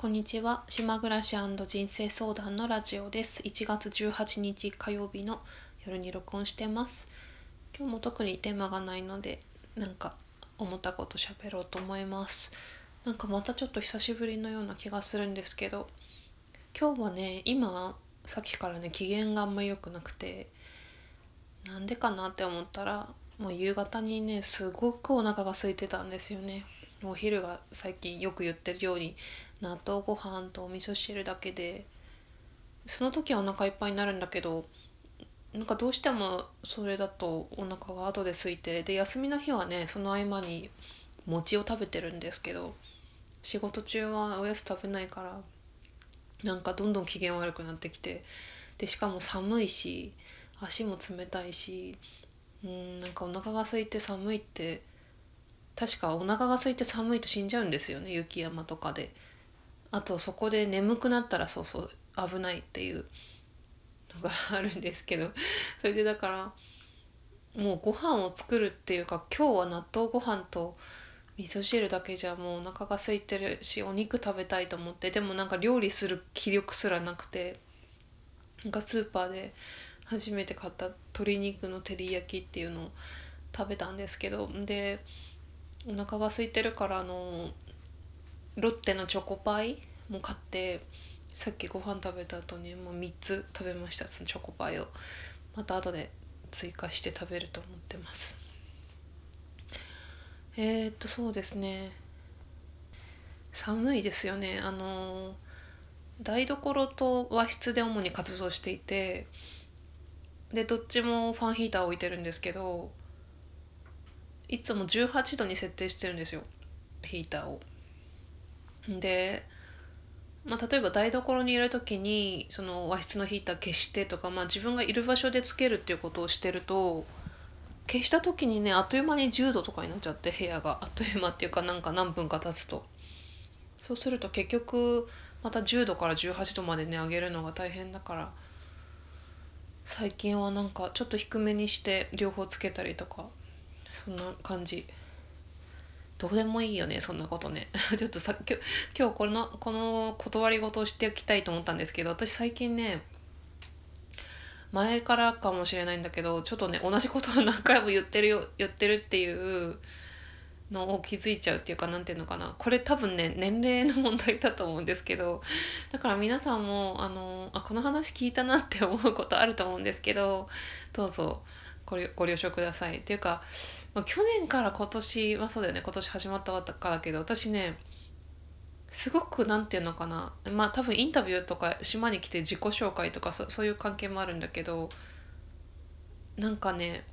こんにちは。島暮らし人生相談のラジオです。1月18日火曜日の夜に録音してます。今日も特にテーマがないのでなんか思ったこと喋ろうと思います。なんかまたちょっと久しぶりのような気がするんですけど今日はね今さっきからね機嫌があんま良くなくてなんでかなって思ったらもう夕方にねすごくお腹が空いてたんですよね。お昼が最近よく言ってるように納豆ご飯とお味噌汁だけでその時はお腹いっぱいになるんだけどなんかどうしてもそれだとお腹が後で空いてで休みの日はねその合間に餅を食べてるんですけど仕事中はおやつ食べないからなんかどんどん機嫌悪くなってきてでしかも寒いし足も冷たいしうんなんかお腹が空いて寒いって確かお腹が空いて寒いと死んじゃうんですよね雪山とかで。あとそこで眠くなったらそうそう危ないっていうのがあるんですけどそれでだからもうご飯を作るっていうか今日は納豆ご飯と味噌汁だけじゃもうお腹が空いてるしお肉食べたいと思ってでもなんか料理する気力すらなくてなんかスーパーで初めて買った鶏肉の照り焼きっていうのを食べたんですけどでお腹が空いてるからあのロッテのチョコパイも買ってさっきご飯食べた後にもう3つ食べました。そのチョコパイをまた後で追加して食べると思ってます。えー、っとそうですね。寒いですよね。あの台所と和室で主に活動していてでどっちもファンヒーター置いてるんですけどいつも18度に設定してるんですよ。ヒーターを。で、まあ、例えば台所にいる時にその和室のヒーター消してとか、まあ、自分がいる場所でつけるっていうことをしてると消した時にねあっという間に10度とかになっちゃって部屋があっという間っていうかなんか何分か経つとそうすると結局また10度から18度までね上げるのが大変だから最近はなんかちょっと低めにして両方つけたりとかそんな感じ。どうでもいいよねそんなことね ちょっとさ今日今日このこの断り事をしておきたいと思ったんですけど私最近ね前からかもしれないんだけどちょっとね同じことを何回も言ってるよ言ってるっていうのを気づいちゃうっていうか何て言うのかなこれ多分ね年齢の問題だと思うんですけどだから皆さんもあのあこの話聞いたなって思うことあると思うんですけどどうぞごご了承ください。っていうかまあ、去年から今年は、まあ、そうだよね今年始まったからだけど私ねすごく何て言うのかなまあ多分インタビューとか島に来て自己紹介とかそそういう関係もあるんだけどなんかね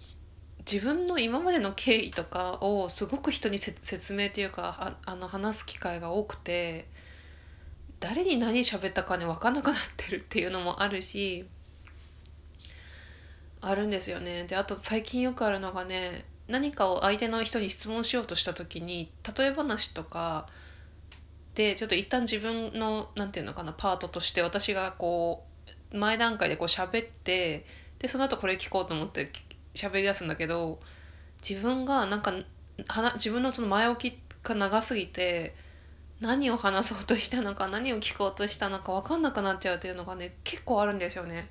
自分の今までの経緯とかをすごく人に説明っていうかあの話す機会が多くて誰に何喋ったかね分かんなくなってるっていうのもあるしあるんですよね。であと最近よくあるのがね何かを相手の人に質問しようとした時に例え話とかでちょっと一旦自分の何て言うのかなパートとして私がこう前段階でこう喋ってでその後これ聞こうと思って喋り出すんだけど自分がなんか自分のその前置きが長すぎて何を話そうとしたのか何を聞こうとしたのか分かんなくなっちゃうというのがね結構あるんですよね。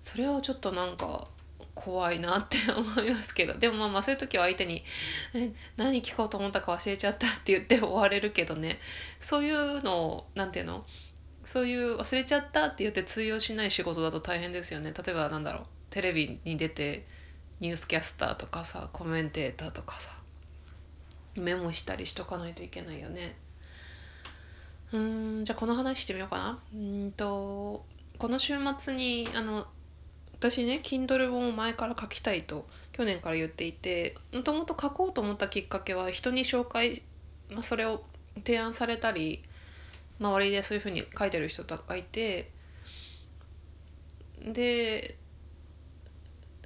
それをちょっとなんか怖いなって思いますけど。でもまあまあそういう時は相手に「何聞こうと思ったか忘れちゃった」って言って終われるけどね。そういうのを何て言うの？そういう忘れちゃったって言って通用しない仕事だと大変ですよね。例えばなんだろう。テレビに出てニュースキャスターとかさコメンテーターとかさメモしたりしとかないといけないよね。うんじゃあこの話してみようかな。うんとこの週末にあの私ね Kindle 本を前から書きたいと去年から言っていてもともと書こうと思ったきっかけは人に紹介、まあ、それを提案されたり周りでそういうふうに書いてる人とかいてで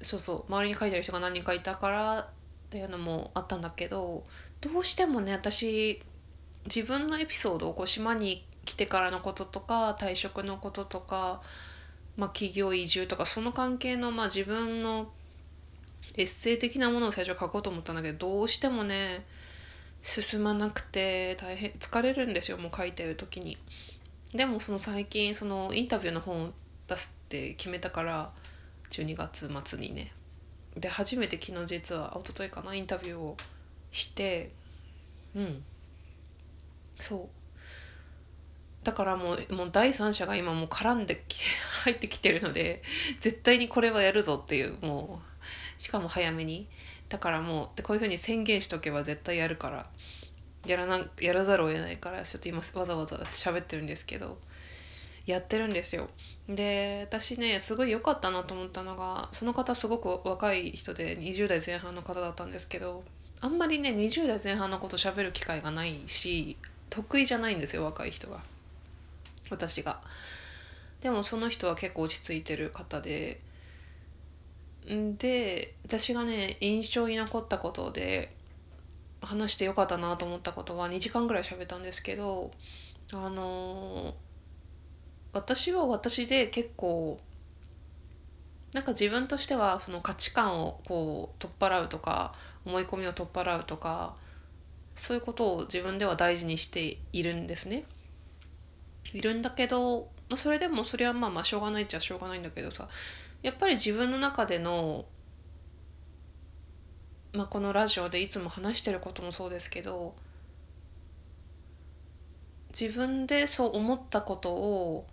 そうそう周りに書いてる人が何人かいたからっていうのもあったんだけどどうしてもね私自分のエピソードをこう島に来てからのこととか退職のこととかまあ、企業移住とかその関係の、まあ、自分のエッセイ的なものを最初書こうと思ったんだけどどうしてもね進まなくて大変疲れるんですよもう書いてる時に。でもその最近そのインタビューの本を出すって決めたから12月末にね。で初めて昨日実は一昨日かなインタビューをしてうん。そう。だからもうもう第三者が今もう絡んできて入ってきてるので絶対にこれはやるぞっていうもうしかも早めに。だからもうこういうふうに宣言しとけば絶対やるからやらなやらざるを得ないからちょっと今わざわざ喋ってるんですけどやってるんですよ。で私ねすごい良かったなと思ったのがその方すごく若い人で20代前半の方だったんですけどあんまりね20代前半のこと喋る機会がないし得意じゃないんですよ若い人が。私がでもその人は結構落ち着いてる方でで私がね印象に残ったことで話してよかったなと思ったことは2時間ぐらい喋ったんですけどあの私は私で結構なんか自分としてはその価値観をこう取っ払うとか思い込みを取っ払うとかそういうことを自分では大事にしているんですね。いるんだけどそれでもそれはまあまあしょうがないっちゃしょうがないんだけどさやっぱり自分の中での、まあ、このラジオでいつも話してることもそうですけど自分でそう思ったことを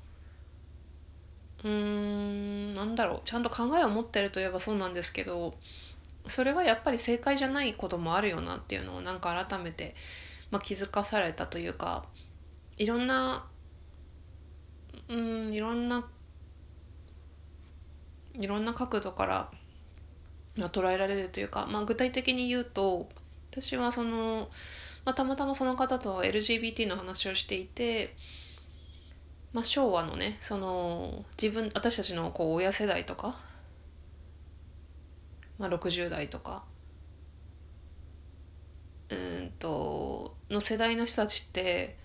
うーんなんだろうちゃんと考えを持ってるといえばそうなんですけどそれはやっぱり正解じゃないこともあるよなっていうのをなんか改めて、まあ、気づかされたというかいろんなうんいろんないろんな角度から、まあ、捉えられるというか、まあ、具体的に言うと私はその、まあ、たまたまその方と LGBT の話をしていて、まあ、昭和のねその自分私たちのこう親世代とか、まあ、60代とかうんとの世代の人たちって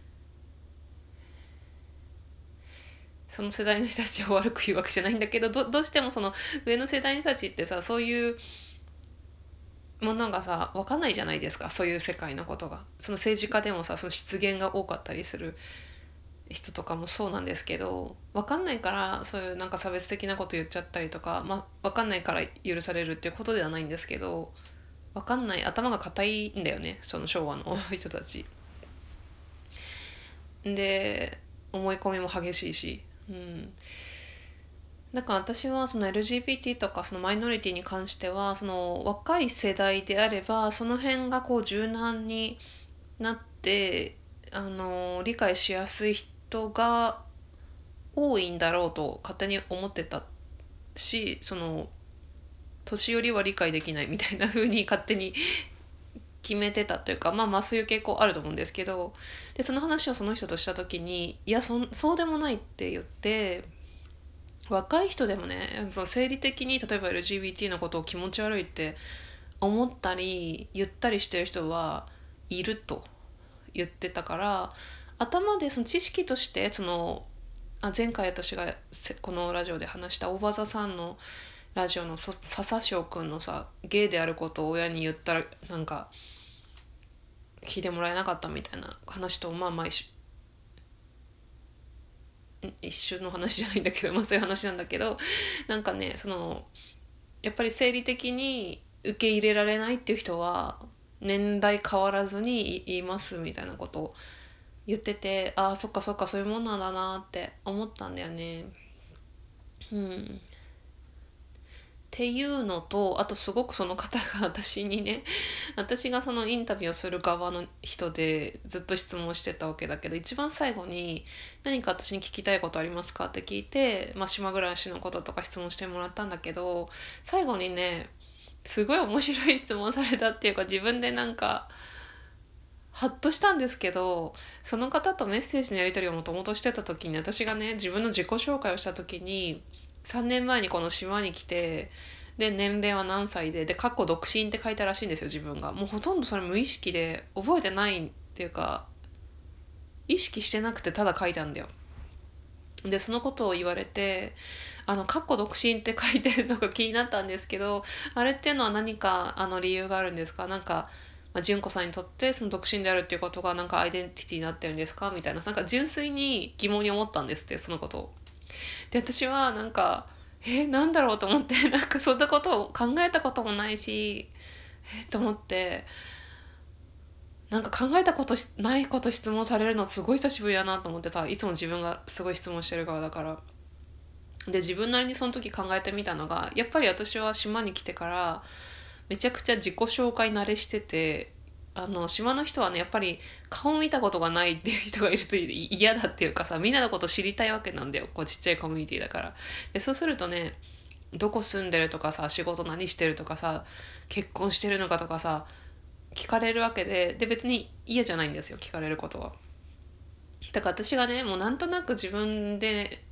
その世代の人たちを悪く言うわけじゃないんだけどどうしてもその上の世代の人たちってさそういうものがさ分かんないじゃないですかそういう世界のことが。その政治家でもさその失言が多かったりする人とかもそうなんですけど分かんないからそういうなんか差別的なこと言っちゃったりとか、まあ、分かんないから許されるっていうことではないんですけど分かんない頭が硬いんだよねその昭和の 人たち。で思い込みも激しいしうん、だから私はその LGBT とかそのマイノリティに関してはその若い世代であればその辺がこう柔軟になってあの理解しやすい人が多いんだろうと勝手に思ってたしその年寄りは理解できないみたいな風に勝手に決めてたというかまあまあそういう傾向あると思うんですけどでその話をその人とした時にいやそそうでもないって言って若い人でもねその生理的に例えば LGBT のことを気持ち悪いって思ったり言ったりしてる人はいると言ってたから頭でその知識としてそのあ前回私がこのラジオで話した大場座さんのラジオの笹翔くんのさゲイであることを親に言ったらなんか聞いてもらえなかったみたいな話とまあまあ一一瞬の話じゃないんだけど まあそういう話なんだけどなんかねそのやっぱり生理的に受け入れられないっていう人は年代変わらずに言いますみたいなことを言っててああそっかそっかそういうもんなんだなって思ったんだよね。うんっていうのとあとすごくその方が私にね 私がそのインタビューをする側の人でずっと質問してたわけだけど一番最後に「何か私に聞きたいことありますか?」って聞いて、まあ、島暮らしのこととか質問してもらったんだけど最後にねすごい面白い質問されたっていうか自分でなんかハッとしたんですけどその方とメッセージのやり取りをもともとしてた時に私がね自分の自己紹介をした時に3年前にこの島に来てで年齢は何歳でで「かっこ独身」って書いたらしいんですよ自分が。もうほとんどそれ無意識で覚えてないっていうか意識してなくてただ書いたんだよ。でそのことを言われて「あのかっこ独身」って書いてるのが気になったんですけどあれっていうのは何かあの理由があるんですか？なんかまあ、純子さんにとってその独身であるっていうことがなんかアイデンティティになってるんですか？みたいな。なんか純粋に疑問に思ったんですってそのことを。で私はなんかえなんだろうと思って なんかそんなことを考えたこともないしえと思ってなんか考えたことないこと質問されるのすごい久しぶりだなと思ってさいつも自分がすごい質問してる側だから。で自分なりにその時考えてみたのがやっぱり私は島に来てからめちゃくちゃ自己紹介慣れしててあの島の人はねやっぱり顔見たことがないっていう人がいると嫌だっていうかさみんなのこと知りたいわけなんだよこうちっちゃいコミュニティだから。でそうするとねどこ住んでるとかさ仕事何してるとかさ結婚してるのかとかさ聞かれるわけでで別に嫌じゃないんですよ聞かれることは。だから私がねもうなんとなく自分で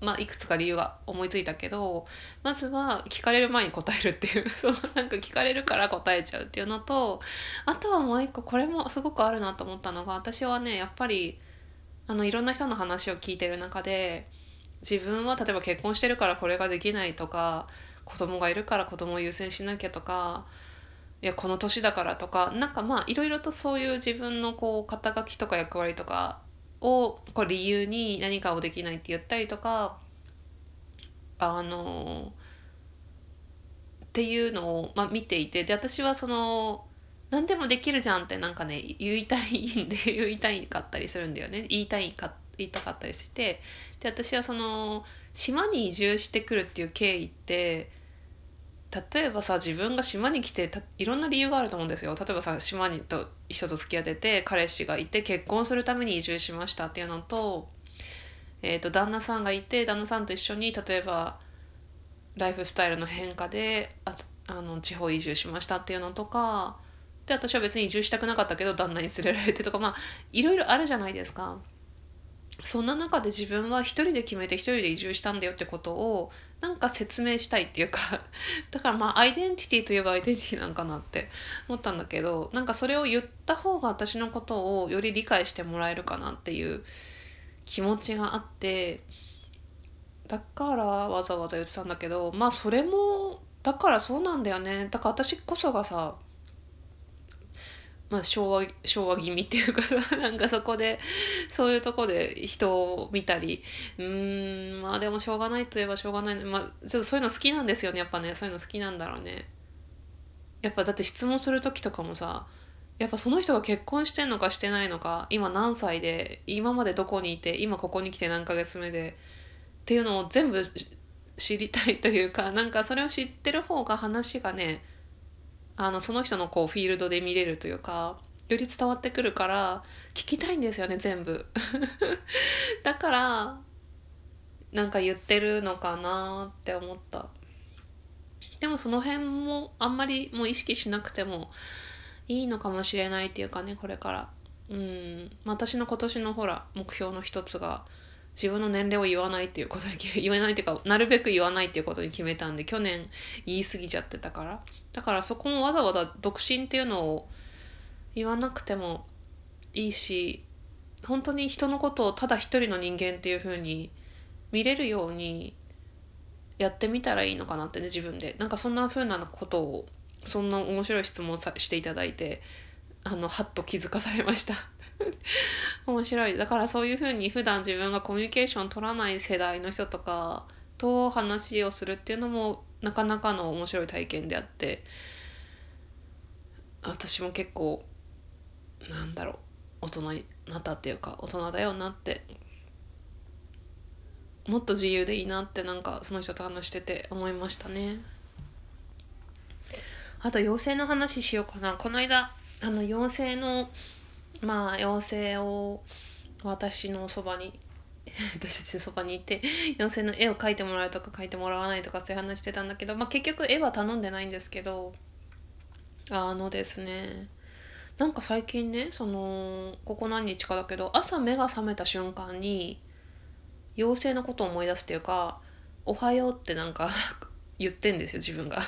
まあ、いくつか理由が思いついたけどまずは聞かれる前に答えるっていう。そのなんか聞かれるから答えちゃうっていうのとあとはもう一個これもすごくあるなと思ったのが私はねやっぱりあのいろんな人の話を聞いてる中で自分は例えば結婚してるからこれができないとか子供がいるから子供を優先しなきゃとかいやこの年だからとかなんかまあいろいろとそういう自分のこう肩書きとか役割とかをこう理由に何かをできないって言ったりとかあのっていうのを、まあ、見ていてで私はその何でもできるじゃんってなんかね言いたいんで 言いたいかったりするんだよね。言いたいか言いたかったりしてで私はその島に移住してくるっていう経緯って例えばさ自分が島に来ていろんな理由があると思うんですよ例えばさ島にと人と付き合ってて彼氏がいて結婚するために移住しましたっていうのと,、えーと、旦那さんがいて旦那さんと一緒に例えばライフスタイルの変化でああの地方移住しましたっていうのとかで私は別に移住したくなかったけど旦那に連れられてとかまあいろいろあるじゃないですか。そんな中で自分は一人で決めて一人で移住したんだよってことをなんか説明したいっていうか だからまあアイデンティティといえばアイデンティティなんかなって思ったんだけどなんかそれを言った方が私のことをより理解してもらえるかなっていう気持ちがあってだからわざわざ言ってたんだけどまあそれもだからそうなんだよね。だから私こそがさまあ、昭和昭和気味っていうかさ なんかそこでそういうとこで人を見たりうーんまあでもしょうがないといえばしょうがない、まあ、ちょっとそういうの好きなんですよねやっぱねそういうの好きなんだろうね。やっぱだって質問する時とかもさやっぱその人が結婚してんのかしてないのか今何歳で今までどこにいて今ここに来て何ヶ月目でっていうのを全部知りたいというかなんかそれを知ってる方が話がねあのその人のこうフィールドで見れるというかより伝わってくるから聞きたいんですよね全部。だからなんか言ってるのかなって思った。でもその辺もあんまりもう意識しなくてもいいのかもしれないっていうかねこれから。うん。私の今年のほら目標の一つが自分の年齢を言わないっていうことに言えないっていうかなるべく言わないっていうことに決めたんで去年言い過ぎちゃってたから。だからそこもわざわざ独身っていうのを言わなくてもいいし本当に人のことをただ一人の人間っていう風に見れるようにやってみたらいいのかなってね自分で。なんかそんな風なことをそんな面白い質問さしていただいて。あのハッと気づかされました。面白い。だからそういうふうに普段自分がコミュニケーション取らない世代の人とかと話をするっていうのもなかなかの面白い体験であって私も結構なんだろう大人になったっていうか大人だよなってもっと自由でいいなってなんかその人と話してて思いましたね。あと妖精の話しようかな。この間あの妖精のまあ妖精を私のそばに 私たちのそばにいて妖精の絵を描いてもらうとか描いてもらわないとかそういう話してたんだけど、まあ、結局絵は頼んでないんですけどあのですねなんか最近ねそのここ何日かだけど朝目が覚めた瞬間に妖精のことを思い出すっていうか「おはよう」ってなんか言ってんですよ自分が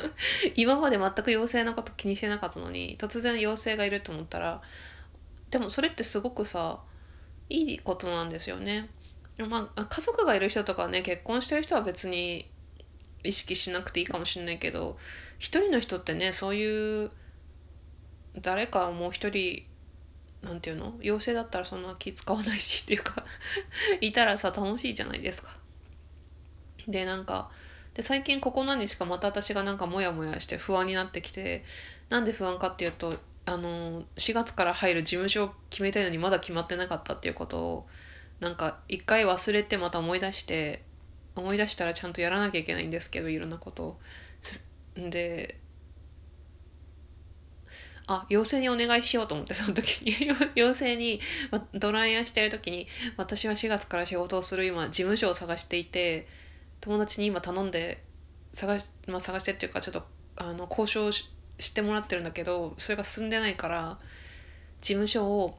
今まで全く妖精のこと気にしてなかったのに突然妖精がいると思ったらでもそれってすごくさいいことなんですよね。まあ、家族がいる人とかね結婚してる人は別に意識しなくていいかもしれないけど一人の人ってねそういう誰かもう一人なんていうの？陽性だったらそんな気使わないしっていうか いたらさ楽しいじゃないですか。でなんかで最近ここ何日かまた私がなんかモヤモヤして不安になってきてなんで不安かっていうとあの4月から入る事務所を決めたいのにまだ決まってなかったっていうことをなんか一回忘れてまた思い出して思い出したらちゃんとやらなきゃいけないんですけどいろんなことを。であ陽性にお願いしようと思ってその時に 陽性にドライヤーしてる時に私は4月から仕事をする今事務所を探していて友達に今頼んで探し,、まあ、探してっていうかちょっとあの交渉してもらってるんだけどそれが進んでないから事務所を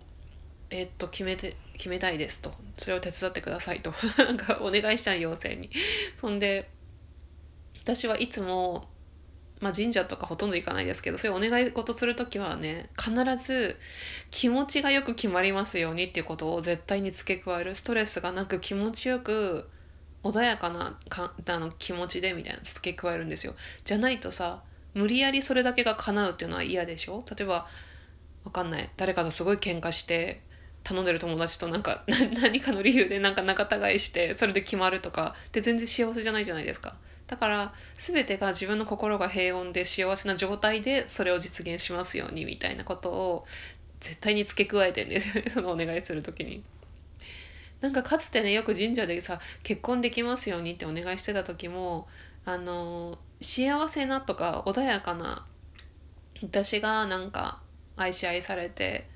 えー、っと決めて決めたいですと。それを手伝ってくださいと。なんかお願いしたい要請に。そんで私はいつもまあ、神社とかほとんど行かないですけどそういうお願い事する時はね必ず気持ちがよく決まりますようにっていうことを絶対に付け加える。ストレスがなく気持ちよく穏やかなかあの気持ちでみたいな付け加えるんですよ。じゃないとさ無理やりそれだけが叶うっていうのは嫌でしょ？例えばわかんない誰かとすごい喧嘩して頼んでる友達となんか 何かの理由でなんか仲違いしてそれで決まるとかって全然幸せじゃないじゃないですか。だから全てが自分の心が平穏で幸せな状態でそれを実現しますようにみたいなことを絶対に付け加えてんですよね そのお願いする時に。なんかかつてねよく神社でさ結婚できますようにってお願いしてた時もあの幸せなとか穏やかな私がなんか愛し愛されて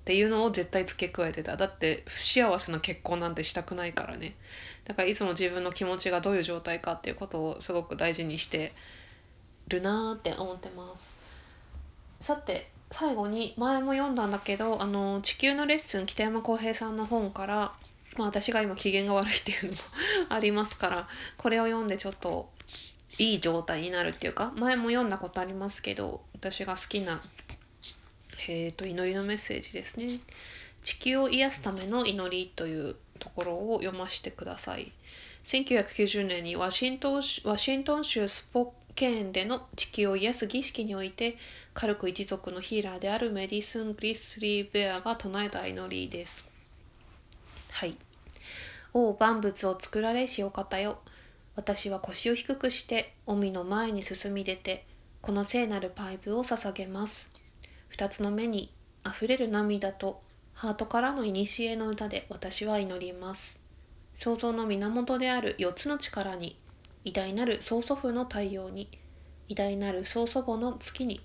っていうのを絶対付け加えてた。だって不幸せな結婚なんてしたくないからね。だからいつも自分の気持ちがどういう状態かっていうことをすごく大事にしてるなーって思ってます。さて最後に前も読んだんだけどあの地球のレッスン北山浩平さんの本からまあ私が今機嫌が悪いっていうのも ありますからこれを読んでちょっといい状態になるっていうか前も読んだことありますけど私が好きなえーと、祈りのメッセージですね。地球を癒すための祈りというところを読ませてください。1990年にワシントンワシントン州スポケーンでの地球を癒す儀式においてカルク一族のヒーラーであるメディスン・グリスリー・ベアが唱えた祈りです。はい。王万物を作られしお方よ。私は腰を低くして臣の前に進み出てこの聖なるパイプを捧げます。二つの目にあふれる涙とハートからの古の歌で私は祈ります。創造の源である四つの力に、偉大なる曽祖父の太陽に、偉大なる曽祖母の月に、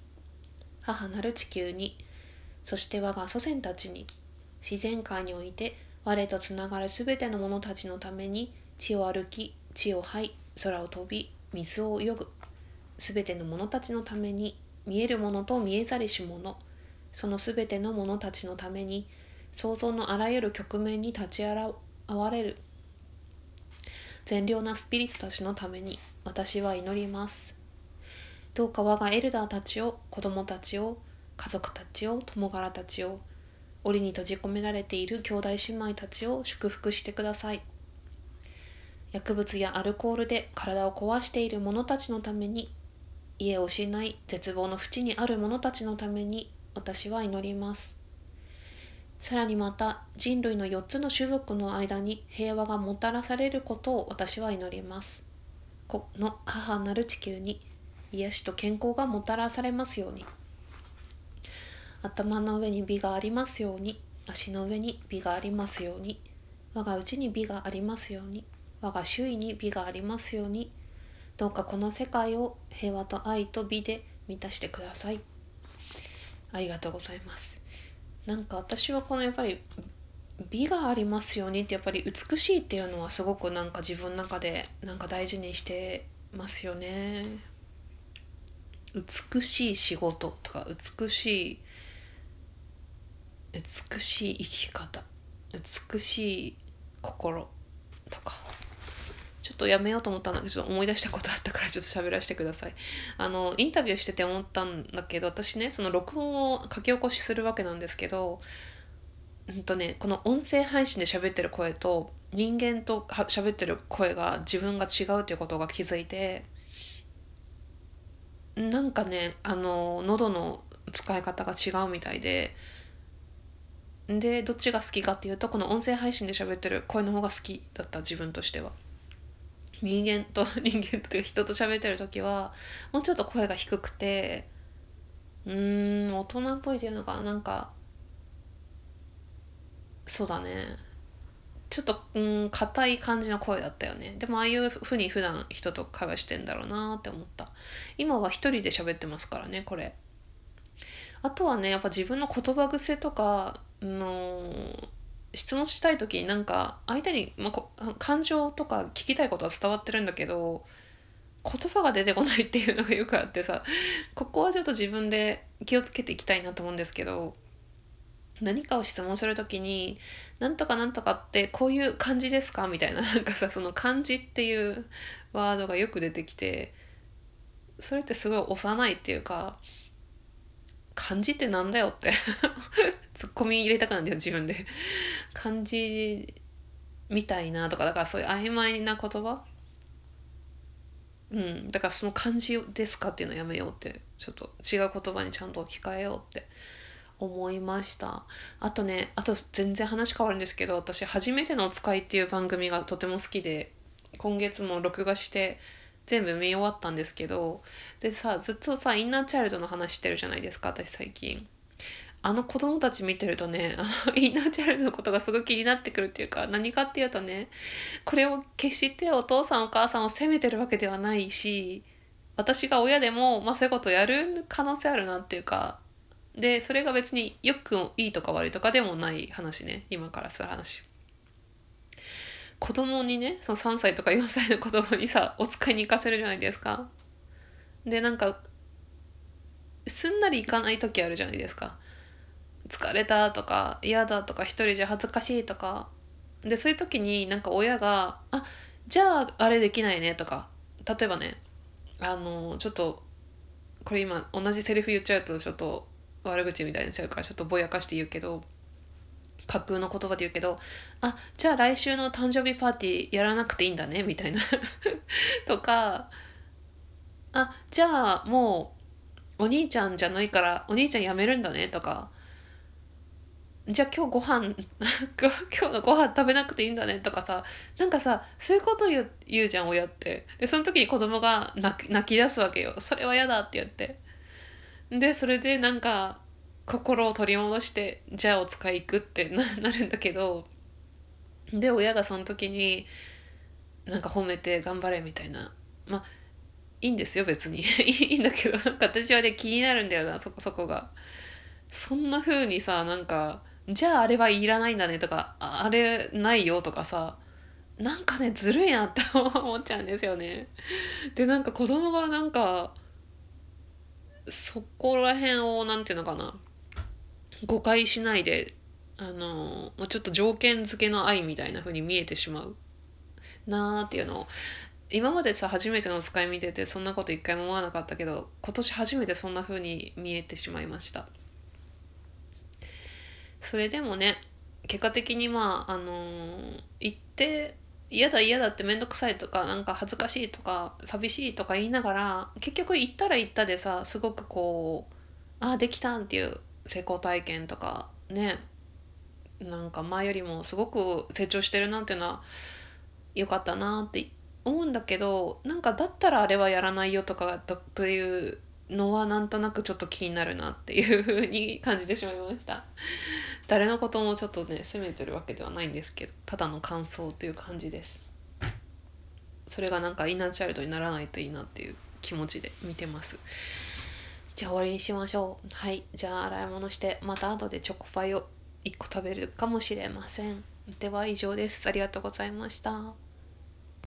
母なる地球に、そして我が祖先たちに、自然界において我とつながるすべての者たちのために地を歩き、地を這い、空を飛び、水を泳ぐ、すべての者たちのために見えるものと見えざりし者そのすべての者たちのために想像のあらゆる局面に立ち現れる。善良なスピリットたちのために私は祈ります。どうか我がエルダーたちを子供たちを家族たちを友柄たちを檻に閉じ込められている兄弟姉妹たちを祝福してください。薬物やアルコールで体を壊している者たちのために家を失い絶望の淵にある者たちのために私は祈ります。さらにまた人類の4つの種族の間に平和がもたらされることを私は祈ります。この母なる地球に癒しと健康がもたらされますように。頭の上に美がありますように。足の上に美がありますように。我が内に美がありますように。我が周囲に美がありますように。どうかこの世界を平和と愛と美で満たしてください。ありがとうございます。なんか私はこのやっぱり美がありますようにってやっぱり美しいっていうのはすごくなんか自分の中でなんか大事にしてますよね。美しい仕事とか美しい美しい生き方美しい心とか。ちょっとやめようと思ったんだけど思い出したことあったからちょっと喋らせてくださいあのインタビューしてて思ったんだけど私ねその録音を書き起こしするわけなんですけどうんとねこの音声配信で喋ってる声と人間と喋ってる声が自分が違うっていうことが気づいてなんかねあの喉の使い方が違うみたいででどっちが好きかっていうとこの音声配信で喋ってる声の方が好きだった自分としては。人間と 人間というか人と喋ってる時はもうちょっと声が低くてうーん大人っぽいっていうのかなんかそうだね。ちょっとうん硬い感じの声だったよね。でもああいうふうに普段人と会話してんだろうなって思った。今は一人で喋ってますからねこれ。あとはねやっぱ自分の言葉癖とかの質問したい時になんか相手に、まあ、感情とか聞きたいことは伝わってるんだけど言葉が出てこないっていうのがよくあってさここはちょっと自分で気をつけていきたいなと思うんですけど何かを質問する時に「なんとかなんとかってこういう感じですか?」みたいななんかさその「漢字」っていうワードがよく出てきてそれってすごい幼いっていうか漢字ってなんだよって。ツッコミ入れたくなるんだよ自分で。漢字みたいなとかだからそういう曖昧な言葉。うん。だからその漢字ですかっていうのやめようって。ちょっと違う言葉にちゃんと置き換えようって。思いました。あとねあと全然話変わるんですけど私「初めてのお使い」っていう番組がとても好きで今月も録画して全部見終わったんですけどでさずっとさインナーチャイルドの話してるじゃないですか私最近。あの子供たち見てるとねあのインナーチャイルドのことがすごい気になってくるっていうか何かっていうとねこれを決してお父さんお母さんを責めてるわけではないし私が親でも、まあ、そういうことをやる可能性あるなっていうかでそれが別によくいいとか悪いとかでもない話ね今からする話。子供にねその3歳とか4歳の子供にさお使いに行かせるじゃないですか。でなんかすんなり行かない時あるじゃないですか。疲れたとか嫌だとか一人じゃ恥ずかしいとかでそういう時になんか親が「あじゃああれできないね」とか例えばねあのちょっとこれ今同じセリフ言っちゃうとちょっと悪口みたいになっちゃうからちょっとぼやかして言うけど架空の言葉で言うけど「あじゃあ来週の誕生日パーティーやらなくていいんだね」みたいな。とか「あじゃあもうお兄ちゃんじゃないからお兄ちゃん辞めるんだね」とか。じゃあ今日ご飯 今日のご飯食べなくていいんだねとかさ。なんかさそういうこと言う言うじゃん親って。でその時に子供が泣き泣き出すわけよ。それは嫌だって言って。でそれでなんか心を取り戻してじゃあお使い行くってな なるんだけどで親がその時になんか褒めて頑張れみたいな。まあいいんですよ別に。いいんだけどなんか私はね気になるんだよなそこそこが。そんな風にさなんかじゃああれはいらないんだねとかあれないよとかさなんかねずるいなって 思っちゃうんですよね。でなんか子供がなんかそこら辺を何て言うのかな。誤解しないであのちょっと条件付けの愛みたいな風に見えてしまうなーっていうのを今までさ初めての使い見ててそんなこと一回も思わなかったけど今年初めてそんな風に見えてしまいました。それでもね結果的にまああのー、行って嫌だ嫌だって面倒くさいとかなんか恥ずかしいとか寂しいとか言いながら結局行ったら行ったでさすごくこうああできたんっていう成功体験とかね。なんか前よりもすごく成長してるなっていうのは良かったなって思うんだけどなんかだったらあれはやらないよとかというのはなんとなくちょっと気になるなっていう風に感じてしまいました。誰のこともちょっとね責めてるわけではないんですけどただの感想という感じです。それがなんかイナチャイルドにならないといいなっていう気持ちで見てます。じゃあ終わりにしましょう。はい。じゃあ洗い物してまた後でチョコパイを1個食べるかもしれません。では以上です。ありがとうございました。